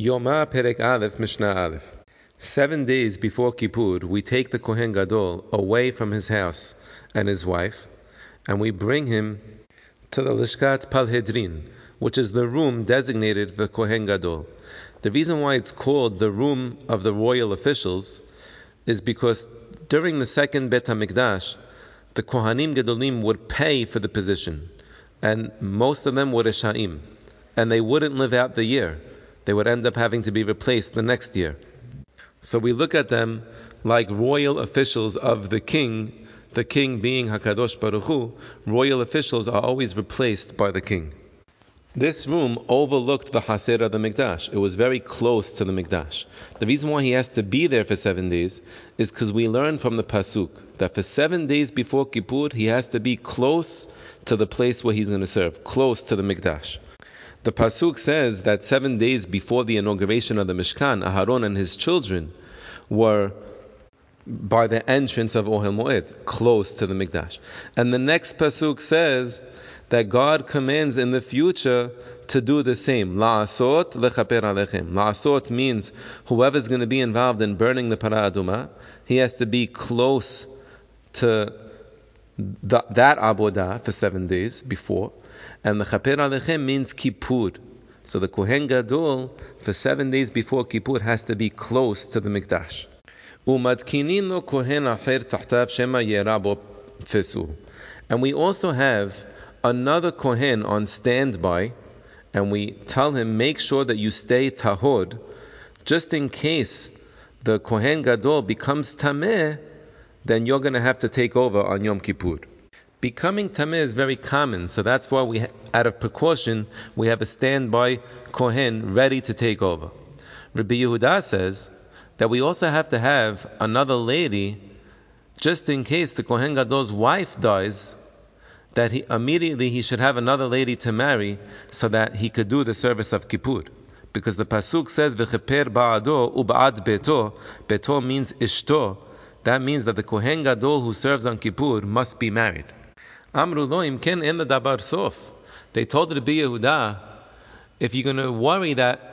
Yoma Perek Aleph Mishnah Aleph. Seven days before Kippur, we take the Kohen Gadol away from his house and his wife, and we bring him to the Lishkat Palhedrin, which is the room designated the Kohen Gadol. The reason why it's called the room of the royal officials is because during the second Bet HaMikdash, the Kohanim Gedolim would pay for the position, and most of them were Reshaim, and they wouldn't live out the year they would end up having to be replaced the next year. So we look at them like royal officials of the king, the king being Hakadosh Baruch Hu, royal officials are always replaced by the king. This room overlooked the Haser of the Mikdash. It was very close to the Mikdash. The reason why he has to be there for seven days is because we learn from the Pasuk that for seven days before Kippur, he has to be close to the place where he's going to serve, close to the Mikdash. The Pasuk says that seven days before the inauguration of the Mishkan, Aharon and his children were by the entrance of Ohel Moed, close to the Mikdash. And the next Pasuk says that God commands in the future to do the same. La'asot lechaper alechem. La'asot means whoever's going to be involved in burning the para aduma, he has to be close to the, that abodah for seven days before. And the Chaper Alechem means Kippur. So the Kohen Gadol, for seven days before Kippur, has to be close to the Mikdash. And we also have another Kohen on standby, and we tell him, make sure that you stay tahor, just in case the Kohen Gadol becomes tameh, then you're going to have to take over on Yom Kippur. Becoming tameh is very common, so that's why we, out of precaution, we have a standby kohen ready to take over. Rabbi Yehuda says that we also have to have another lady, just in case the kohen gadol's wife dies, that he immediately he should have another lady to marry, so that he could do the service of Kippur. Because the pasuk says v'cheper ba'ado u'ba'ad beto. Beto means ishto. That means that the kohen gadol who serves on Kippur must be married. Amru loim ken the dabar sof. They told Rabbi Yehuda, if you're going to worry that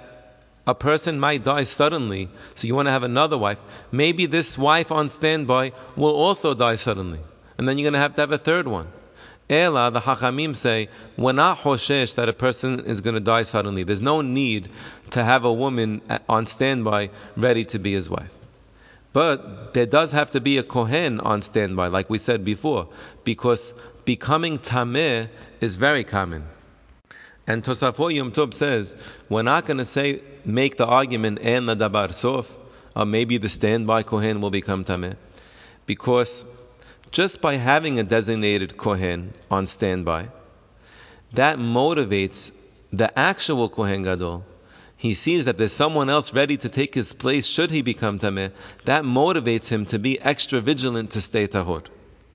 a person might die suddenly, so you want to have another wife, maybe this wife on standby will also die suddenly. And then you're going to have to have a third one. Ela, the Hachamim say, we're not hoshesh that a person is going to die suddenly. There's no need to have a woman on standby ready to be his wife. But there does have to be a Kohen on standby, like we said before, because becoming tameh is very common. And Tosafot Yom Tov says, we're not going to say, make the argument, and the dabar sof, or maybe the standby Kohen will become tameh. Because just by having a designated Kohen on standby, that motivates the actual Kohen Gadol. He sees that there's someone else ready to take his place should he become tameh. That motivates him to be extra vigilant to stay tahor.